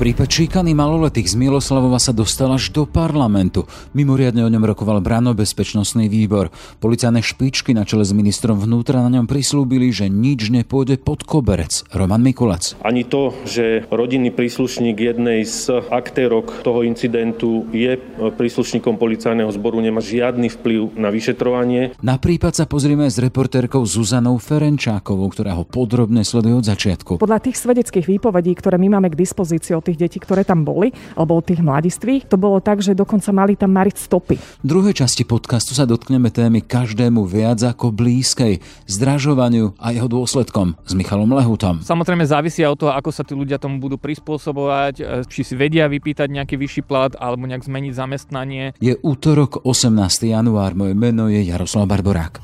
Prípad šikany maloletých z Miloslavova sa dostal až do parlamentu. Mimoriadne o ňom rokoval Brano-bezpečnostný výbor. Policajné špičky na čele s ministrom vnútra na ňom prislúbili, že nič nepôjde pod koberec. Roman Mikulac. Ani to, že rodinný príslušník jednej z aktérok toho incidentu je príslušníkom policajného zboru, nemá žiadny vplyv na vyšetrovanie. Na prípad sa pozrieme s reportérkou Zuzanou Ferenčákovou, ktorá ho podrobne sleduje od začiatku. Podľa tých svedeckých výpovedí, ktoré my máme k dispozícii od tých detí, ktoré tam boli, alebo od tých mladistvých, to bolo tak, že dokonca mali tam mariť stopy. V druhej časti podcastu sa dotkneme témy každému viac ako blízkej, zdražovaniu a jeho dôsledkom s Michalom Lehutom. Samozrejme závisia od toho, ako sa tí ľudia tomu budú prispôsobovať, e, či si vedia vypýtať nejaký vyšší plat alebo nejak zmeniť zamestnanie. Je útorok 18. január, moje meno je Jaroslav Barborák.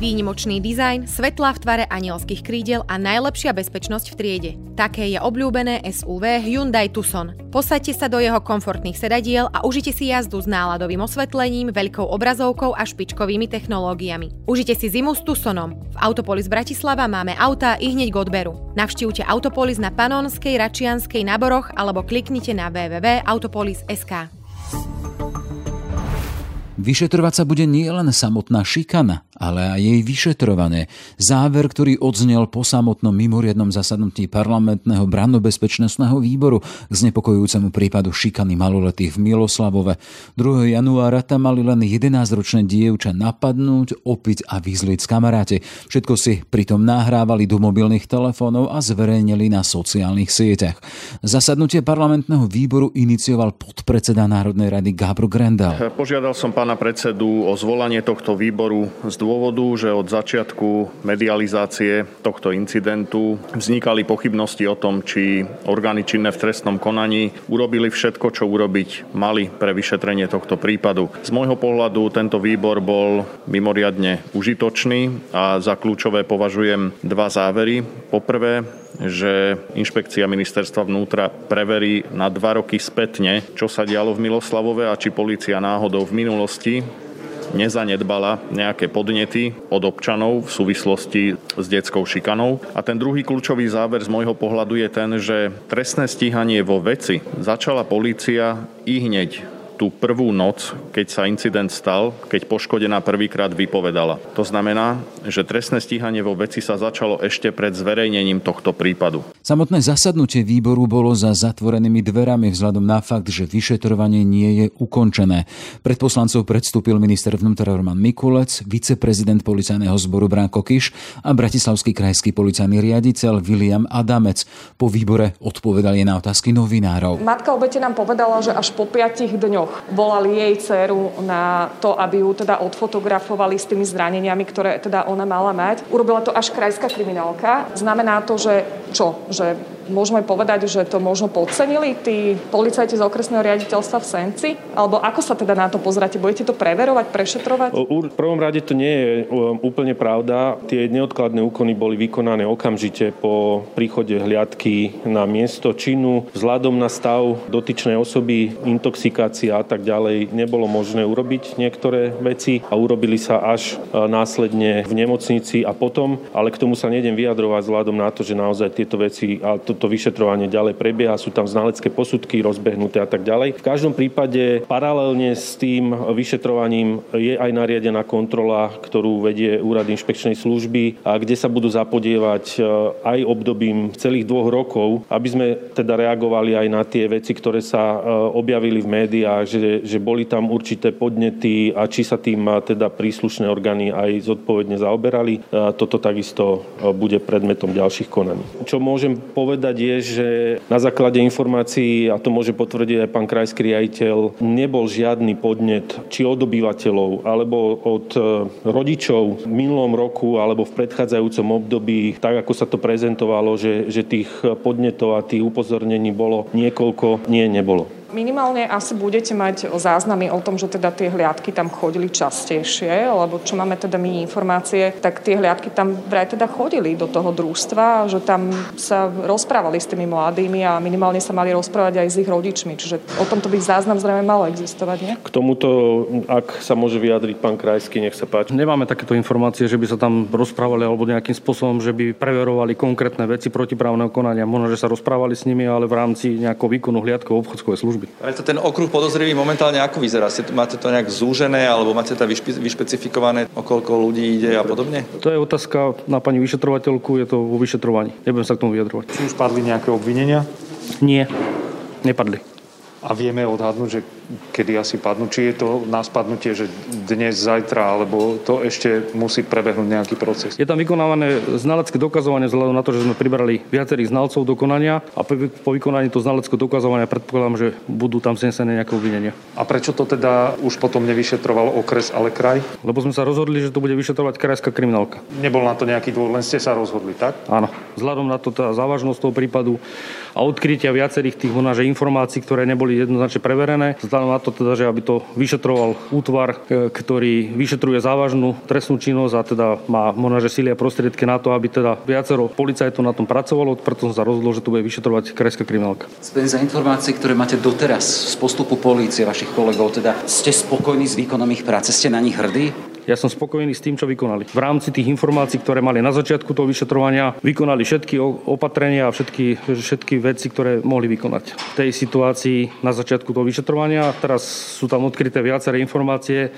Výnimočný dizajn, svetlá v tvare anielských krídel a najlepšia bezpečnosť v triede. Také je obľúbené SUV Hyundai Tucson. Posaďte sa do jeho komfortných sedadiel a užite si jazdu s náladovým osvetlením, veľkou obrazovkou a špičkovými technológiami. Užite si zimu s Tucsonom. V Autopolis Bratislava máme autá i hneď k odberu. Navštívte Autopolis na Panonskej, Račianskej, Naboroch alebo kliknite na www.autopolis.sk. Vyšetrovať sa bude nielen samotná šikana, ale aj jej vyšetrovanie. Záver, ktorý odznel po samotnom mimoriadnom zasadnutí parlamentného brannobezpečnostného výboru k znepokojujúcemu prípadu šikany maloletých v Miloslavove. 2. januára tam mali len 11-ročné dievča napadnúť, opiť a vyzliť kamaráte. Všetko si pritom nahrávali do mobilných telefónov a zverejnili na sociálnych sieťach. Zasadnutie parlamentného výboru inicioval podpredseda Národnej rady Gabro Grendel. Požiadal som pána predsedu o zvolanie tohto výboru z dôvodu, že od začiatku medializácie tohto incidentu vznikali pochybnosti o tom, či orgány činné v trestnom konaní urobili všetko, čo urobiť mali pre vyšetrenie tohto prípadu. Z môjho pohľadu tento výbor bol mimoriadne užitočný a za kľúčové považujem dva závery. Poprvé, že inšpekcia ministerstva vnútra preverí na dva roky spätne, čo sa dialo v Miloslavove a či policia náhodou v minulosti nezanedbala nejaké podnety od občanov v súvislosti s detskou šikanou. A ten druhý kľúčový záver z môjho pohľadu je ten, že trestné stíhanie vo veci začala polícia i hneď tú prvú noc, keď sa incident stal, keď poškodená prvýkrát vypovedala. To znamená, že trestné stíhanie vo veci sa začalo ešte pred zverejnením tohto prípadu. Samotné zasadnutie výboru bolo za zatvorenými dverami vzhľadom na fakt, že vyšetrovanie nie je ukončené. Pred poslancov predstúpil minister vnútra Roman Mikulec, viceprezident policajného zboru Bránko Kiš a bratislavský krajský policajný riaditeľ William Adamec. Po výbore odpovedali na otázky novinárov. Matka obete nám povedala, že až po piatich dňoch rokoch volali jej dceru na to, aby ju teda odfotografovali s tými zraneniami, ktoré teda ona mala mať. Urobila to až krajská kriminálka. Znamená to, že čo? Že môžeme povedať, že to možno podcenili tí policajti z okresného riaditeľstva v Senci? Alebo ako sa teda na to pozráte? Budete to preverovať, prešetrovať? V prvom rade to nie je úplne pravda. Tie neodkladné úkony boli vykonané okamžite po príchode hliadky na miesto činu. Vzhľadom na stav dotyčnej osoby, intoxikácia a tak ďalej, nebolo možné urobiť niektoré veci a urobili sa až e, následne v nemocnici a potom, ale k tomu sa nejdem vyjadrovať vzhľadom na to, že naozaj tieto veci a to, to vyšetrovanie ďalej prebieha, sú tam znalecké posudky rozbehnuté a tak ďalej. V každom prípade paralelne s tým vyšetrovaním je aj nariadená kontrola, ktorú vedie Úrad inšpekčnej služby a kde sa budú zapodievať e, aj obdobím celých dvoch rokov, aby sme teda reagovali aj na tie veci, ktoré sa e, objavili v médiách, že, že boli tam určité podnety a či sa tým teda príslušné orgány aj zodpovedne zaoberali. Toto takisto bude predmetom ďalších konaní. Čo môžem povedať povedať je, že na základe informácií, a to môže potvrdiť aj pán krajský riaditeľ, nebol žiadny podnet či od obyvateľov, alebo od e, rodičov v minulom roku alebo v predchádzajúcom období, tak ako sa to prezentovalo, že, že tých podnetov a tých upozornení bolo niekoľko, nie, nebolo. Minimálne asi budete mať záznamy o tom, že teda tie hliadky tam chodili častejšie, lebo čo máme teda my informácie, tak tie hliadky tam vraj teda chodili do toho družstva, že tam sa rozprávali s tými mladými a minimálne sa mali rozprávať aj s ich rodičmi. Čiže o tomto by záznam zrejme malo existovať, nie? K tomuto, ak sa môže vyjadriť pán Krajský, nech sa páči. Nemáme takéto informácie, že by sa tam rozprávali alebo nejakým spôsobom, že by preverovali konkrétne veci protiprávneho konania. Možno, že sa rozprávali s nimi, ale v rámci nejakého výkonu hliadkov obchodskej služby. Ale to ten okruh podozrivý momentálne ako vyzerá? Máte to nejak zúžené alebo máte to vyšpecifikované, o koľko ľudí ide a podobne? To je otázka na pani vyšetrovateľku, je to vo vyšetrovaní. Nebudem sa k tomu vyjadrovať. Či už padli nejaké obvinenia? Nie, nepadli. A vieme odhadnúť, že kedy asi padnú. Či je to na spadnutie, že dnes, zajtra, alebo to ešte musí prebehnúť nejaký proces? Je tam vykonávané znalecké dokazovanie vzhľadom na to, že sme pribrali viacerých znalcov do konania a po vykonaní to znalecké dokazovania predpokladám, že budú tam znesené nejaké obvinenia. A prečo to teda už potom nevyšetroval okres, ale kraj? Lebo sme sa rozhodli, že to bude vyšetrovať krajská kriminálka. Nebol na to nejaký dôvod, len ste sa rozhodli, tak? Áno. Vzhľadom na to tá závažnosť toho prípadu a odkrytia viacerých tých že informácií, ktoré neboli jednoznačne preverené, vzhľadom na to teda, že aby to vyšetroval útvar, e, ktorý vyšetruje závažnú trestnú činnosť a teda má možno, že síly a prostriedky na to, aby teda viacero policajtov na tom pracovalo, preto som sa rozhodol, že to bude vyšetrovať krajská kriminálka. Za informácie, ktoré máte doteraz z postupu polície vašich kolegov, teda ste spokojní s výkonom ich práce, ste na nich hrdí? Ja som spokojný s tým, čo vykonali. V rámci tých informácií, ktoré mali na začiatku toho vyšetrovania, vykonali všetky opatrenia a všetky, všetky veci, ktoré mohli vykonať. V tej situácii na začiatku toho vyšetrovania, teraz sú tam odkryté viaceré informácie,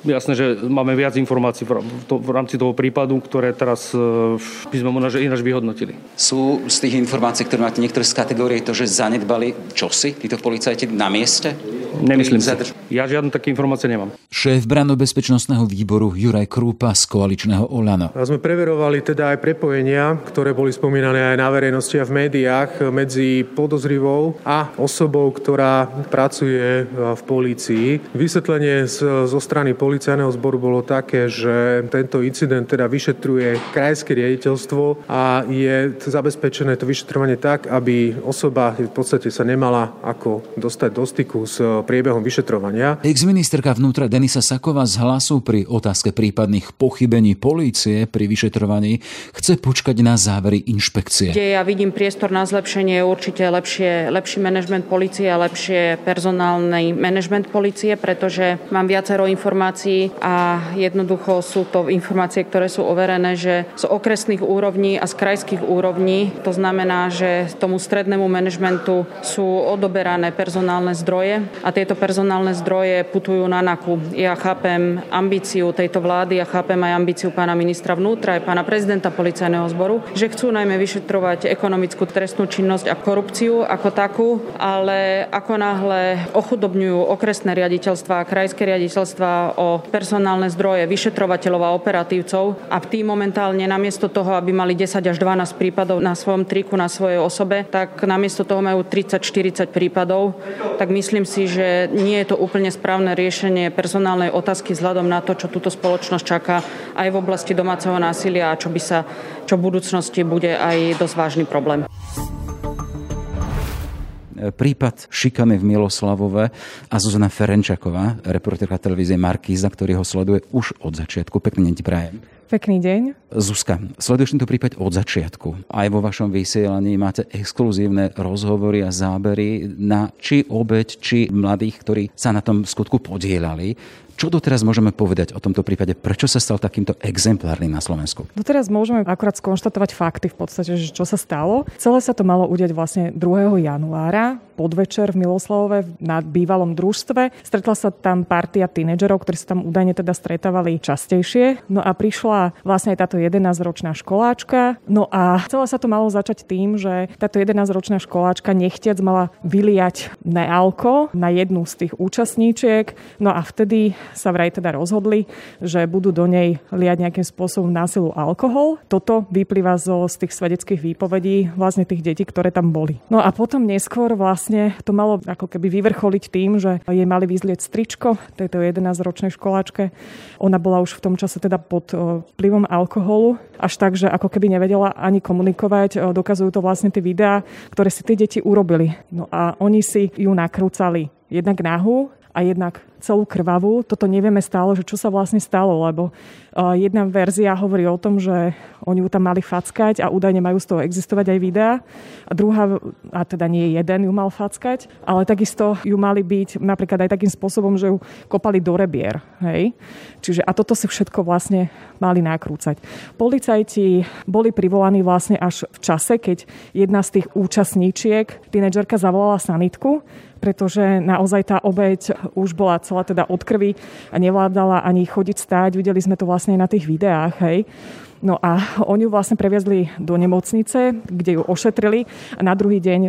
Jasné, že máme viac informácií v rámci toho prípadu, ktoré teraz e, by sme možno ináč vyhodnotili. Sú z tých informácií, ktoré máte niektoré z kategórie, to, že zanedbali čosi títo policajti na mieste? Nemyslím si. Ja žiadne také informácie nemám. Šéf bezpečnostného výboru Juraj Krúpa z koaličného Olano. A sme preverovali teda aj prepojenia, ktoré boli spomínané aj na verejnosti a v médiách medzi podozrivou a osobou, ktorá pracuje v polícii. Vysvetlenie zo strany polície policajného zboru bolo také, že tento incident teda vyšetruje krajské riaditeľstvo a je zabezpečené to vyšetrovanie tak, aby osoba v podstate sa nemala ako dostať do styku s priebehom vyšetrovania. Ex-ministerka vnútra Denisa Saková z hlasu pri otázke prípadných pochybení polície pri vyšetrovaní chce počkať na závery inšpekcie. Kde ja vidím priestor na zlepšenie určite lepšie, lepší manažment policie a lepšie personálny manažment policie, pretože mám viacero informácií, informácií a jednoducho sú to informácie, ktoré sú overené, že z okresných úrovní a z krajských úrovní, to znamená, že tomu strednému manažmentu sú odoberané personálne zdroje a tieto personálne zdroje putujú na NAKU. Ja chápem ambíciu tejto vlády, ja chápem aj ambíciu pána ministra vnútra, aj pána prezidenta policajného zboru, že chcú najmä vyšetrovať ekonomickú trestnú činnosť a korupciu ako takú, ale ako náhle ochudobňujú okresné riaditeľstva a krajské riaditeľstva o personálne zdroje vyšetrovateľov a operatívcov a tí momentálne namiesto toho, aby mali 10 až 12 prípadov na svojom triku, na svojej osobe, tak namiesto toho majú 30-40 prípadov, tak myslím si, že nie je to úplne správne riešenie personálnej otázky vzhľadom na to, čo túto spoločnosť čaká aj v oblasti domáceho násilia a čo by sa čo v budúcnosti bude aj dosť vážny problém prípad šikany v Miloslavove a Zuzana Ferenčaková, reportérka televízie Markíza, ktorý ho sleduje už od začiatku. Pekný deň ti prajem. Pekný deň. Zuzka, sleduješ tento prípad od začiatku. Aj vo vašom vysielaní máte exkluzívne rozhovory a zábery na či obeď, či mladých, ktorí sa na tom skutku podielali. Čo doteraz môžeme povedať o tomto prípade? Prečo sa stal takýmto exemplárnym na Slovensku? Doteraz môžeme akurát skonštatovať fakty v podstate, že čo sa stalo. Celé sa to malo udiať vlastne 2. januára podvečer v Miloslavove na bývalom družstve. Stretla sa tam partia tínedžerov, ktorí sa tam údajne teda stretávali častejšie. No a prišla vlastne aj táto 11-ročná školáčka. No a celé sa to malo začať tým, že táto 11-ročná školáčka nechtiac mala vyliať nealko na jednu z tých účastníčiek. No a vtedy sa vraj teda rozhodli, že budú do nej liať nejakým spôsobom násilu alkohol. Toto vyplýva zo, z tých svedeckých výpovedí vlastne tých detí, ktoré tam boli. No a potom neskôr vlastne to malo ako keby vyvrcholiť tým, že jej mali vyzlieť stričko tejto 11-ročnej školáčke. Ona bola už v tom čase teda pod vplyvom alkoholu, až tak, že ako keby nevedela ani komunikovať. Dokazujú to vlastne tie videá, ktoré si tie deti urobili. No a oni si ju nakrúcali jednak nahu a jednak celú krvavú. Toto nevieme stále, že čo sa vlastne stalo, lebo jedna verzia hovorí o tom, že oni ju tam mali fackať a údajne majú z toho existovať aj videá. A druhá, a teda nie jeden ju mal fackať, ale takisto ju mali byť napríklad aj takým spôsobom, že ju kopali do rebier. Hej? Čiže a toto si všetko vlastne mali nakrúcať. Policajti boli privolaní vlastne až v čase, keď jedna z tých účastníčiek, tínedžerka zavolala sanitku, pretože naozaj tá obeď už bola celá teda od krvi a nevládala ani chodiť stáť. Videli sme to vlastne aj na tých videách, hej. No a oni ju vlastne previezli do nemocnice, kde ju ošetrili a na druhý deň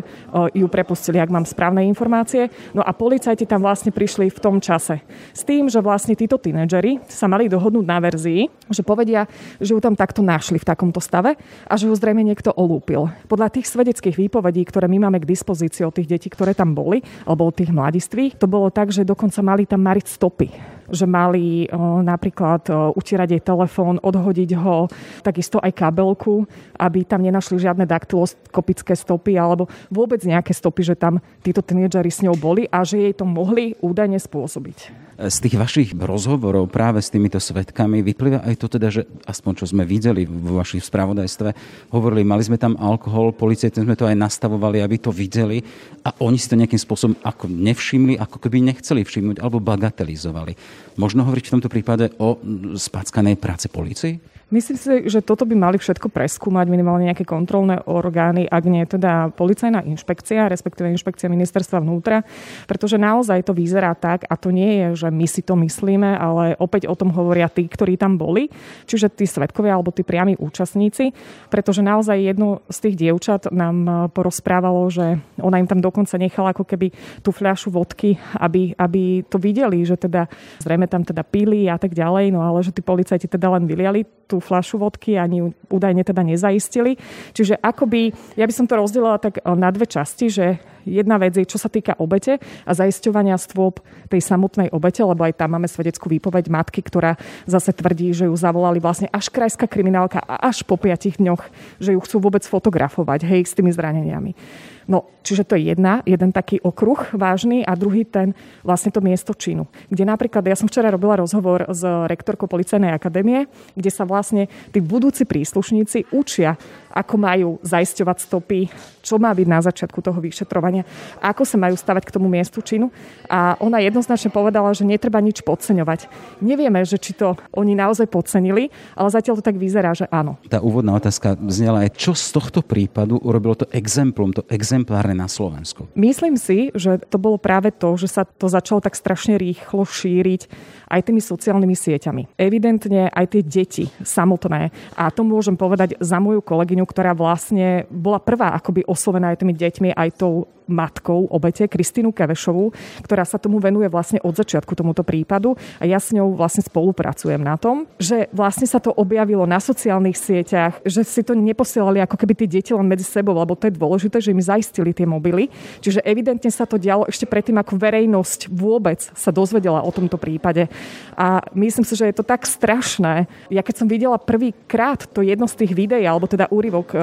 ju prepustili, ak mám správne informácie. No a policajti tam vlastne prišli v tom čase. S tým, že vlastne títo tínedžeri sa mali dohodnúť na verzii, že povedia, že ju tam takto našli v takomto stave a že ju zrejme niekto olúpil. Podľa tých svedeckých výpovedí, ktoré my máme k dispozícii od tých detí, ktoré tam boli, alebo od tých mladiství, to bolo tak, že dokonca mali tam mariť stopy že mali napríklad utierať jej telefón, odhodiť ho, takisto aj kabelku, aby tam nenašli žiadne daktyloskopické stopy alebo vôbec nejaké stopy, že tam títo tínedžeri s ňou boli a že jej to mohli údajne spôsobiť. Z tých vašich rozhovorov práve s týmito svetkami vyplýva aj to teda, že aspoň čo sme videli vo vašich spravodajstve, hovorili, mali sme tam alkohol, policajti sme to aj nastavovali, aby to videli a oni si to nejakým spôsobom ako nevšimli, ako keby nechceli všimnúť alebo bagatelizovali. Možno hovoriť v tomto prípade o spackanej práce policii? Myslím si, že toto by mali všetko preskúmať minimálne nejaké kontrolné orgány, ak nie teda policajná inšpekcia, respektíve inšpekcia ministerstva vnútra, pretože naozaj to vyzerá tak a to nie je, že my si to myslíme, ale opäť o tom hovoria tí, ktorí tam boli, čiže tí svetkovia alebo tí priami účastníci, pretože naozaj jedno z tých dievčat nám porozprávalo, že ona im tam dokonca nechala ako keby tú fľašu vodky, aby, aby to videli, že teda zrejme tam teda pili a tak ďalej, no ale že tí policajti teda len vyliali tú fľašu vodky, ani ju údajne teda nezaistili. Čiže akoby, ja by som to rozdelila tak na dve časti, že jedna vec je, čo sa týka obete a zaisťovania stôp tej samotnej obete, lebo aj tam máme svedeckú výpoveď matky, ktorá zase tvrdí, že ju zavolali vlastne až krajská kriminálka a až po piatich dňoch, že ju chcú vôbec fotografovať, hej, s tými zraneniami. No, čiže to je jedna, jeden taký okruh vážny a druhý ten vlastne to miesto činu. Kde napríklad, ja som včera robila rozhovor s rektorkou Policajnej akadémie, kde sa vlastne tí budúci príslušníci učia ako majú zaisťovať stopy, čo má byť na začiatku toho vyšetrovania, ako sa majú stavať k tomu miestu činu. A ona jednoznačne povedala, že netreba nič podceňovať. Nevieme, že či to oni naozaj podcenili, ale zatiaľ to tak vyzerá, že áno. Tá úvodná otázka znela aj, čo z tohto prípadu urobilo to exemplum, to exemplárne na Slovensku? Myslím si, že to bolo práve to, že sa to začalo tak strašne rýchlo šíriť aj tými sociálnymi sieťami. Evidentne aj tie deti samotné, a to môžem povedať za moju kolegyňu, ktorá vlastne bola prvá akoby oslovená aj tými deťmi, aj tou matkou obete, Kristínu Kevešovú, ktorá sa tomu venuje vlastne od začiatku tomuto prípadu a ja s ňou vlastne spolupracujem na tom, že vlastne sa to objavilo na sociálnych sieťach, že si to neposielali ako keby tie deti len medzi sebou, lebo to je dôležité, že im zaistili tie mobily. Čiže evidentne sa to dialo ešte predtým, ako verejnosť vôbec sa dozvedela o tomto prípade. A myslím si, že je to tak strašné. Ja keď som videla prvýkrát to jedno z tých videí, alebo teda úryvok e,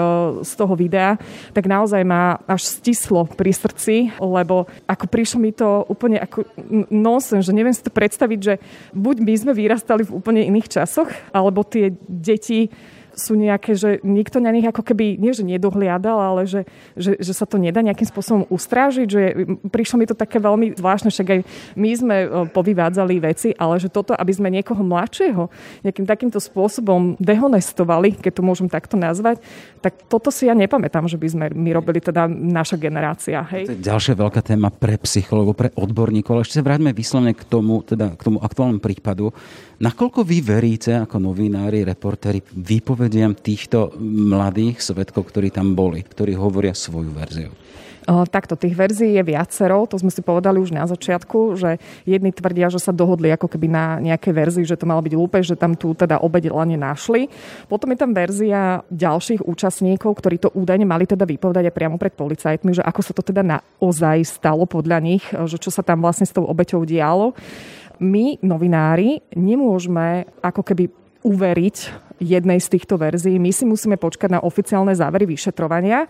z toho videa, tak naozaj ma až stislo pri srdci, lebo ako prišlo mi to úplne ako nonsense, že neviem si to predstaviť, že buď my sme vyrastali v úplne iných časoch, alebo tie deti sú nejaké, že nikto na nich ako keby, nie že nedohliadal, ale že, že, že sa to nedá nejakým spôsobom ustrážiť, že prišlo mi to také veľmi zvláštne, však aj my sme e, povyvádzali veci, ale že toto, aby sme niekoho mladšieho nejakým takýmto spôsobom dehonestovali, keď to môžem takto nazvať, tak toto si ja nepamätám, že by sme my robili teda naša generácia. Hej? To je ďalšia veľká téma pre psychologov, pre odborníkov, ale ešte sa vráťme vyslovene k tomu, teda k tomu aktuálnemu prípadu. Nakoľko vy veríte ako novinári, reportéri výpovediam týchto mladých svetkov, ktorí tam boli, ktorí hovoria svoju verziu? Takto, tých verzií je viacero, to sme si povedali už na začiatku, že jedni tvrdia, že sa dohodli ako keby na nejakej verzii, že to malo byť lúpež, že tam tu teda obeď len našli. Potom je tam verzia ďalších účastníkov, ktorí to údajne mali teda vypovedať aj priamo pred policajtmi, že ako sa to teda naozaj stalo podľa nich, že čo sa tam vlastne s tou obeťou dialo my, novinári, nemôžeme ako keby uveriť jednej z týchto verzií. My si musíme počkať na oficiálne závery vyšetrovania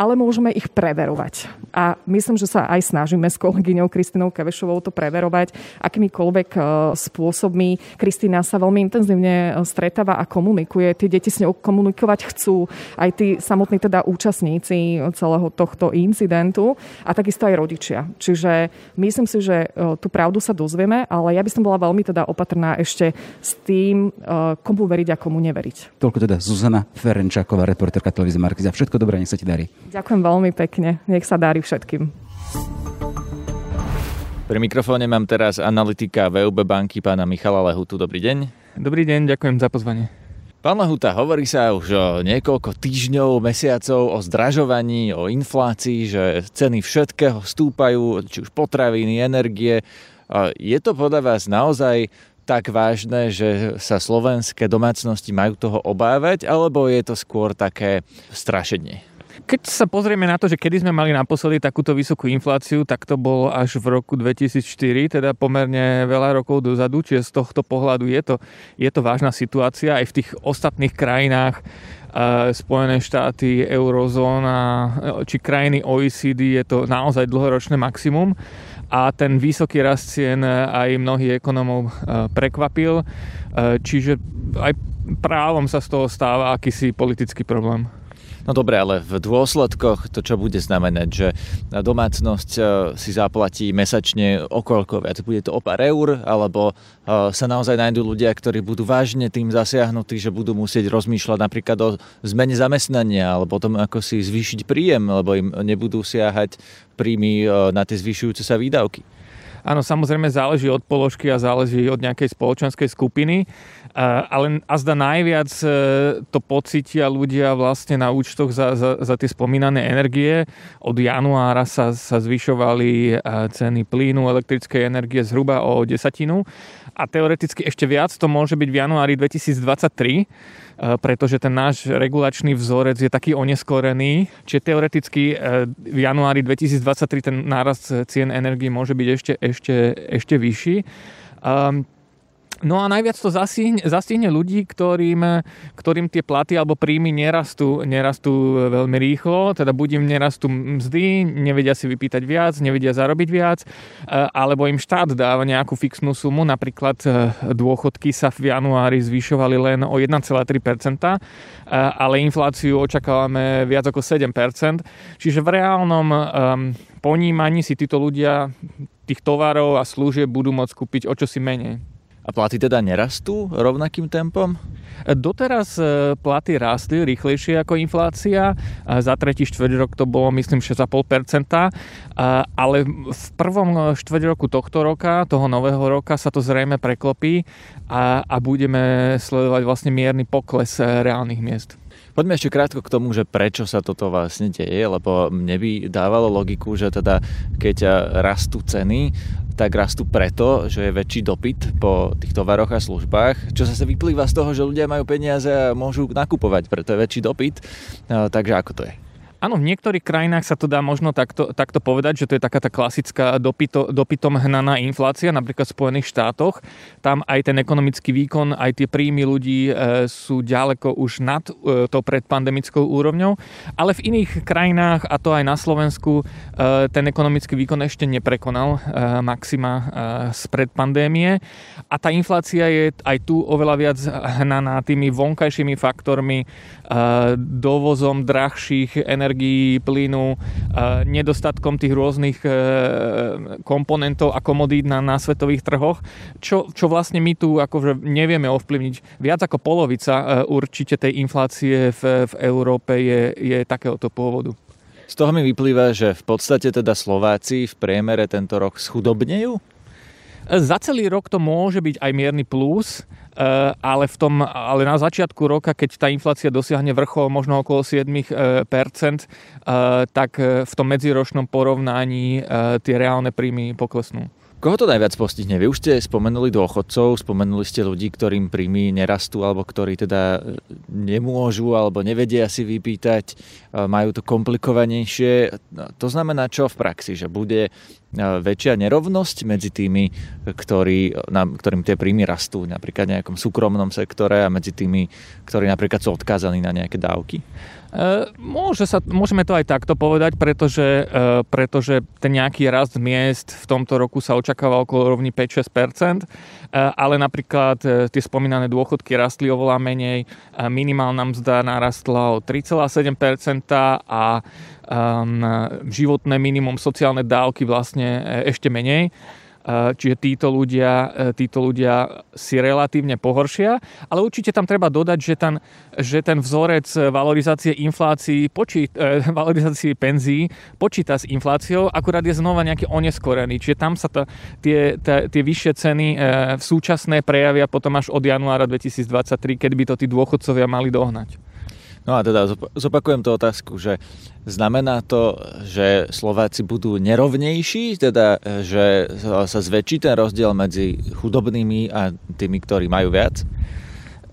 ale môžeme ich preverovať. A myslím, že sa aj snažíme s kolegyňou Kristinou Kevešovou to preverovať, akýmikoľvek e, spôsobmi. Kristina sa veľmi intenzívne e, stretáva a komunikuje. Tie deti s ňou komunikovať chcú, aj tí samotní teda účastníci celého tohto incidentu a takisto aj rodičia. Čiže myslím si, že e, tú pravdu sa dozvieme, ale ja by som bola veľmi teda opatrná ešte s tým, komu veriť a komu neveriť. Toľko teda Zuzana Ferenčáková, reporterka televízie Markiza. Všetko dobré, nech sa ti darí. Ďakujem veľmi pekne. Nech sa darí všetkým. Pri mikrofóne mám teraz analytika VUB banky pána Michala Lehutu. Dobrý deň. Dobrý deň, ďakujem za pozvanie. Pán Lehuta, hovorí sa už o niekoľko týždňov, mesiacov o zdražovaní, o inflácii, že ceny všetkého stúpajú, či už potraviny, energie. Je to podľa vás naozaj tak vážne, že sa slovenské domácnosti majú toho obávať, alebo je to skôr také strašenie? Keď sa pozrieme na to, že kedy sme mali naposledy takúto vysokú infláciu, tak to bolo až v roku 2004, teda pomerne veľa rokov dozadu, čiže z tohto pohľadu je to, je to vážna situácia. Aj v tých ostatných krajinách Spojené štáty, eurozóna či krajiny OECD je to naozaj dlhoročné maximum a ten vysoký rast cien aj mnohých ekonomov prekvapil, čiže aj právom sa z toho stáva akýsi politický problém. No dobre, ale v dôsledkoch to čo bude znamenať, že domácnosť e, si zaplatí mesačne okoľko viac? Bude to o pár eur, alebo e, sa naozaj nájdú ľudia, ktorí budú vážne tým zasiahnutí, že budú musieť rozmýšľať napríklad o zmene zamestnania, alebo o tom, ako si zvýšiť príjem, lebo im nebudú siahať príjmy e, na tie zvyšujúce sa výdavky. Áno, samozrejme záleží od položky a záleží od nejakej spoločenskej skupiny, ale azda najviac e, to pocitia ľudia vlastne na účtoch za, za, za tie spomínané energie. Od januára sa, sa zvyšovali e, ceny plynu, elektrickej energie zhruba o desatinu a teoreticky ešte viac to môže byť v januári 2023 Eh, pretože ten náš regulačný vzorec je taký oneskorený, čiže teoreticky eh, v januári 2023 ten nárast cien energie môže byť ešte, ešte, ešte vyšší. Um, No a najviac to zastihne, zastihne ľudí, ktorým, ktorým tie platy alebo príjmy nerastú, nerastú veľmi rýchlo, teda buď im nerastú mzdy, nevedia si vypýtať viac, nevedia zarobiť viac, eh, alebo im štát dáva nejakú fixnú sumu, napríklad eh, dôchodky sa v januári zvyšovali len o 1,3%, eh, ale infláciu očakávame viac ako 7%, čiže v reálnom ponímaní si títo ľudia tých tovarov a služieb budú môcť kúpiť o čosi menej. A platy teda nerastú rovnakým tempom? Doteraz e, platy rástli rýchlejšie ako inflácia. Za tretí štvrť rok to bolo myslím 6,5%, ale v prvom štvrť roku tohto roka, toho nového roka sa to zrejme preklopí a, a budeme sledovať vlastne mierny pokles e, reálnych miest. Poďme ešte krátko k tomu, že prečo sa toto vlastne deje, lebo mne by dávalo logiku, že teda keď rastú ceny, tak rastú preto, že je väčší dopyt po tých tovaroch a službách, čo zase vyplýva z toho, že ľudia majú peniaze a môžu nakupovať, preto je väčší dopyt. Takže ako to je? Áno, v niektorých krajinách sa to dá možno takto, takto povedať, že to je taká tá klasická dopyto, dopytom hnaná inflácia, napríklad v Spojených štátoch. Tam aj ten ekonomický výkon, aj tie príjmy ľudí e, sú ďaleko už nad e, tou predpandemickou úrovňou, ale v iných krajinách, a to aj na Slovensku, e, ten ekonomický výkon ešte neprekonal e, maxima e, z predpandémie a tá inflácia je aj tu oveľa viac hnaná tými vonkajšími faktormi, e, dovozom drahších energií, energií, plynu, nedostatkom tých rôznych e, komponentov a komodít na, na svetových trhoch, čo, čo vlastne my tu akože nevieme ovplyvniť. Viac ako polovica e, určite tej inflácie v, v Európe je, je takéhoto pôvodu. Z toho mi vyplýva, že v podstate teda Slováci v priemere tento rok schudobnejú? Za celý rok to môže byť aj mierny plus, Eh, ale, v tom, ale na začiatku roka, keď tá inflácia dosiahne vrchol možno okolo 7%, eh, eh, tak v tom medziročnom porovnaní tie reálne príjmy poklesnú. Koho to najviac postihne? Vy už ste spomenuli dôchodcov, spomenuli ste ľudí, ktorým príjmy nerastú alebo ktorí teda nemôžu alebo nevedia si vypýtať, majú to komplikovanejšie. No, to znamená čo v praxi? Že bude väčšia nerovnosť medzi tými, ktorí, na, ktorým tie príjmy rastú, napríklad v nejakom súkromnom sektore a medzi tými, ktorí napríklad sú odkázaní na nejaké dávky? E, môže sa, môžeme to aj takto povedať, pretože, e, pretože ten nejaký rast miest v tomto roku sa očakával okolo rovný 5-6%, e, ale napríklad tie spomínané dôchodky rastli oveľa menej, minimálna mzda narastla o 3,7% a životné minimum sociálne dávky vlastne ešte menej. Čiže títo ľudia, e, títo ľudia si relatívne pohoršia, ale určite tam treba dodať, že ten, že ten vzorec valorizácie inflácií, počít, valorizácie penzí počíta s infláciou, akurát je znova nejaký oneskorený. Čiže tam sa to, tie, tie, tie vyššie ceny v súčasné prejavia potom až od januára 2023, keď by to tí dôchodcovia mali dohnať. No a teda zopakujem tú otázku, že znamená to, že Slováci budú nerovnejší, teda že sa zväčší ten rozdiel medzi chudobnými a tými, ktorí majú viac?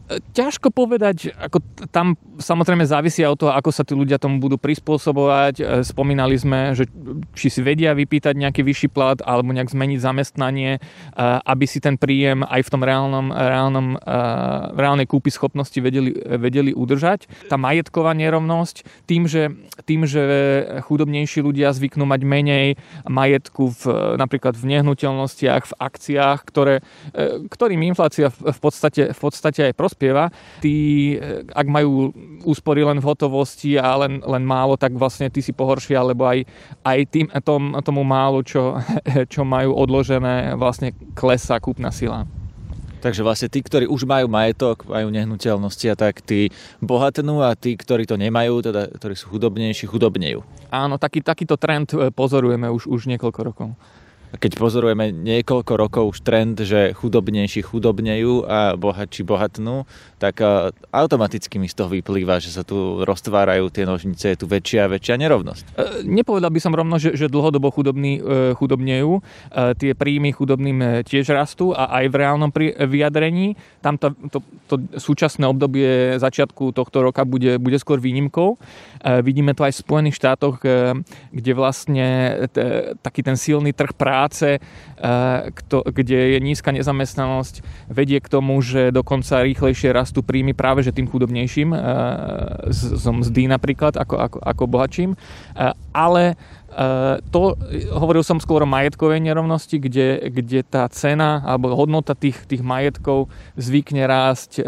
Ťažko povedať, ako tam samozrejme závisí od toho, ako sa tí ľudia tomu budú prispôsobovať. E, spomínali sme, že či si vedia vypýtať nejaký vyšší plat alebo nejak zmeniť zamestnanie, e, aby si ten príjem aj v tom reálnom, reálnom, e, reálnej kúpy schopnosti vedeli, vedeli udržať. Tá majetková nerovnosť, tým že, tým, že chudobnejší ľudia zvyknú mať menej majetku v, napríklad v nehnuteľnostiach, v akciách, ktoré, ktorým inflácia v podstate, v podstate aj prospie spieva. Tí, eh, ak majú úspory len v hotovosti a len, len málo, tak vlastne tí si pohoršia, alebo aj, aj tým, tom, tomu málo, čo, čo majú odložené, vlastne klesá kúpna sila. Takže vlastne tí, ktorí už majú majetok, majú nehnuteľnosti a tak, tí bohatnú a tí, ktorí to nemajú, teda ktorí sú chudobnejší, chudobnejú. Áno, taký, takýto trend eh, pozorujeme už, už niekoľko rokov keď pozorujeme niekoľko rokov už trend, že chudobnejší chudobnejú a bohatší bohatnú, tak e, automaticky mi z toho vyplýva, že sa tu roztvárajú tie nožnice, je tu väčšia a väčšia nerovnosť. E, nepovedal by som rovno, že, že dlhodobo chudobní e, chudobnejú. Tie príjmy chudobným tiež rastú a aj v reálnom vyjadrení. Tam to, to, to súčasné obdobie začiatku tohto roka bude, bude skôr výnimkou. Vidíme to aj v Spojených štátoch, kde vlastne taký ten silný trh práce kde je nízka nezamestnanosť, vedie k tomu, že dokonca rýchlejšie rastú príjmy práve že tým chudobnejším, z mzdy napríklad, ako, ako, ako bohatším. Ale to, hovoril som skôr o majetkovej nerovnosti, kde, kde tá cena alebo hodnota tých, tých majetkov zvykne rásť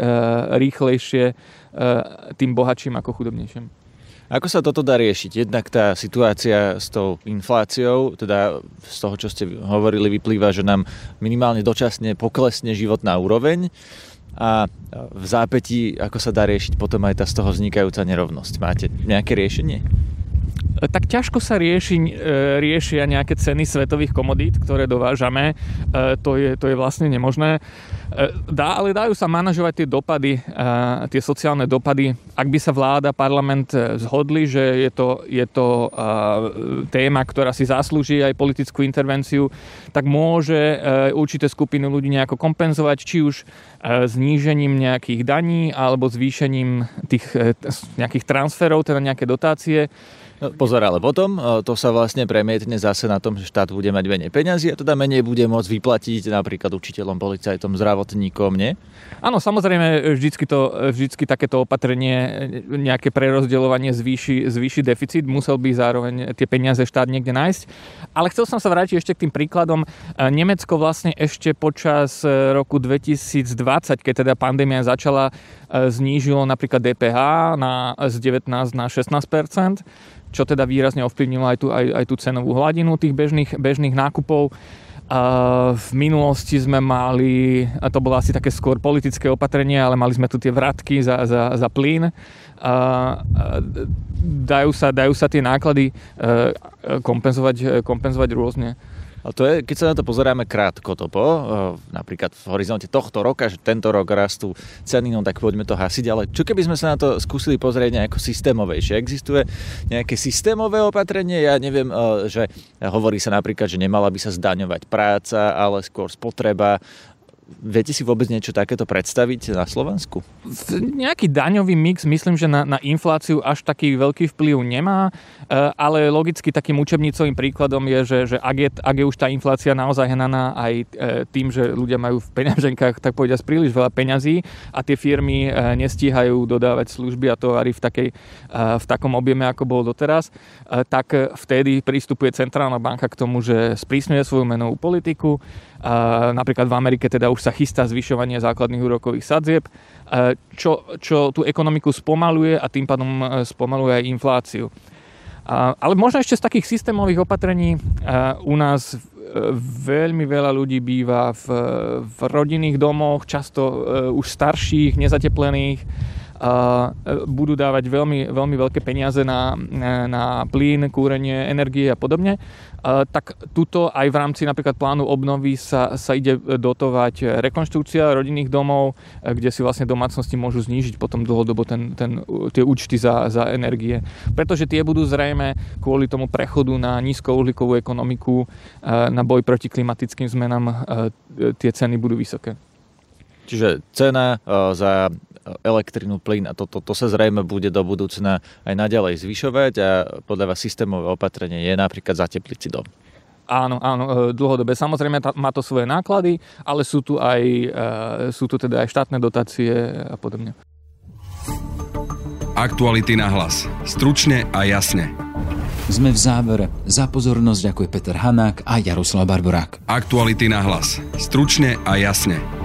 rýchlejšie tým bohatším ako chudobnejším. Ako sa toto dá riešiť? Jednak tá situácia s tou infláciou, teda z toho, čo ste hovorili, vyplýva, že nám minimálne dočasne poklesne životná úroveň a v zápätí, ako sa dá riešiť potom aj tá z toho vznikajúca nerovnosť. Máte nejaké riešenie? Tak ťažko sa rieši, e, riešia nejaké ceny svetových komodít, ktoré dovážame. E, to je, to je vlastne nemožné. E, dá, ale dajú sa manažovať tie dopady, tie sociálne dopady. Ak by sa vláda, parlament zhodli, že je to, je to téma, ktorá si zaslúži aj politickú intervenciu, tak môže určité skupiny ľudí nejako kompenzovať, či už znížením nejakých daní alebo zvýšením tých nejakých transferov, teda nejaké dotácie. Pozor, ale potom e, to sa vlastne premietne zase na tom, že štát bude mať menej peniazy a teda menej bude môcť vyplatiť napríklad učiteľom, policajtom, zdravotníkom, nie? Áno, samozrejme, vždycky, to, vždycky takéto opatrenie, nejaké prerozdeľovanie zvýši, zvýši deficit, musel by zároveň tie peniaze štát niekde nájsť. Ale chcel som sa vrátiť ešte k tým príkladom. E, Nemecko vlastne ešte počas e, roku 2020, keď teda pandémia začala, znížilo napríklad DPH na, z 19 na 16 čo teda výrazne ovplyvnilo aj tú, aj, aj tú cenovú hladinu tých bežných, bežných nákupov. V minulosti sme mali, a to bolo asi také skôr politické opatrenie, ale mali sme tu tie vratky za, za, za plyn. Dajú, sa, dajú sa tie náklady e, kompenzovať, kompenzovať rôzne. A to je, keď sa na to pozeráme krátko topo, eh, napríklad v horizonte tohto roka, že tento rok rastú ceny, no tak poďme to hasiť, ale čo keby sme sa na to skúsili pozrieť nejako systémovejšie? Existuje nejaké systémové opatrenie? Ja neviem, eh, že hovorí sa napríklad, že nemala by sa zdaňovať práca, ale skôr spotreba. Viete si vôbec niečo takéto predstaviť na Slovensku? Nejaký daňový mix myslím, že na, na infláciu až taký veľký vplyv nemá, ale logicky takým učebnicovým príkladom je, že, že ak, je, ak je už tá inflácia naozaj hnaná aj tým, že ľudia majú v peňaženkách tak povediať príliš veľa peňazí a tie firmy nestíhajú dodávať služby a tovary v, takej, v takom objeme, ako bolo doteraz, tak vtedy pristupuje centrálna banka k tomu, že sprísňuje svoju menovú politiku. Napríklad v Amerike teda už sa chystá zvyšovanie základných úrokových sadzieb, čo, čo tú ekonomiku spomaluje a tým pádom spomaluje aj infláciu. Ale možno ešte z takých systémových opatrení u nás veľmi veľa ľudí býva v, v rodinných domoch, často už starších, nezateplených. Budú dávať veľmi, veľmi veľké peniaze na, na plyn, kúrenie, energie a podobne, tak tuto aj v rámci napríklad plánu obnovy sa, sa ide dotovať rekonštrukcia rodinných domov, kde si vlastne domácnosti môžu znížiť potom dlhodobo ten, ten, tie účty za, za energie. Pretože tie budú zrejme kvôli tomu prechodu na nízkouhlíkovú ekonomiku, na boj proti klimatickým zmenám, tie ceny budú vysoké. Čiže cena za elektrinu, plyn a toto to, to sa zrejme bude do budúcna aj naďalej zvyšovať a podľa vás systémové opatrenie je napríklad zatepliť si dom. Áno, áno, e, dlhodobé. Samozrejme má to svoje náklady, ale sú tu, aj, e, sú tu teda aj štátne dotácie a podobne. Aktuality na hlas. Stručne a jasne. Sme v závere. Za pozornosť ďakuje Peter Hanák a Jaroslav Barborák. Aktuality na hlas. Stručne a jasne.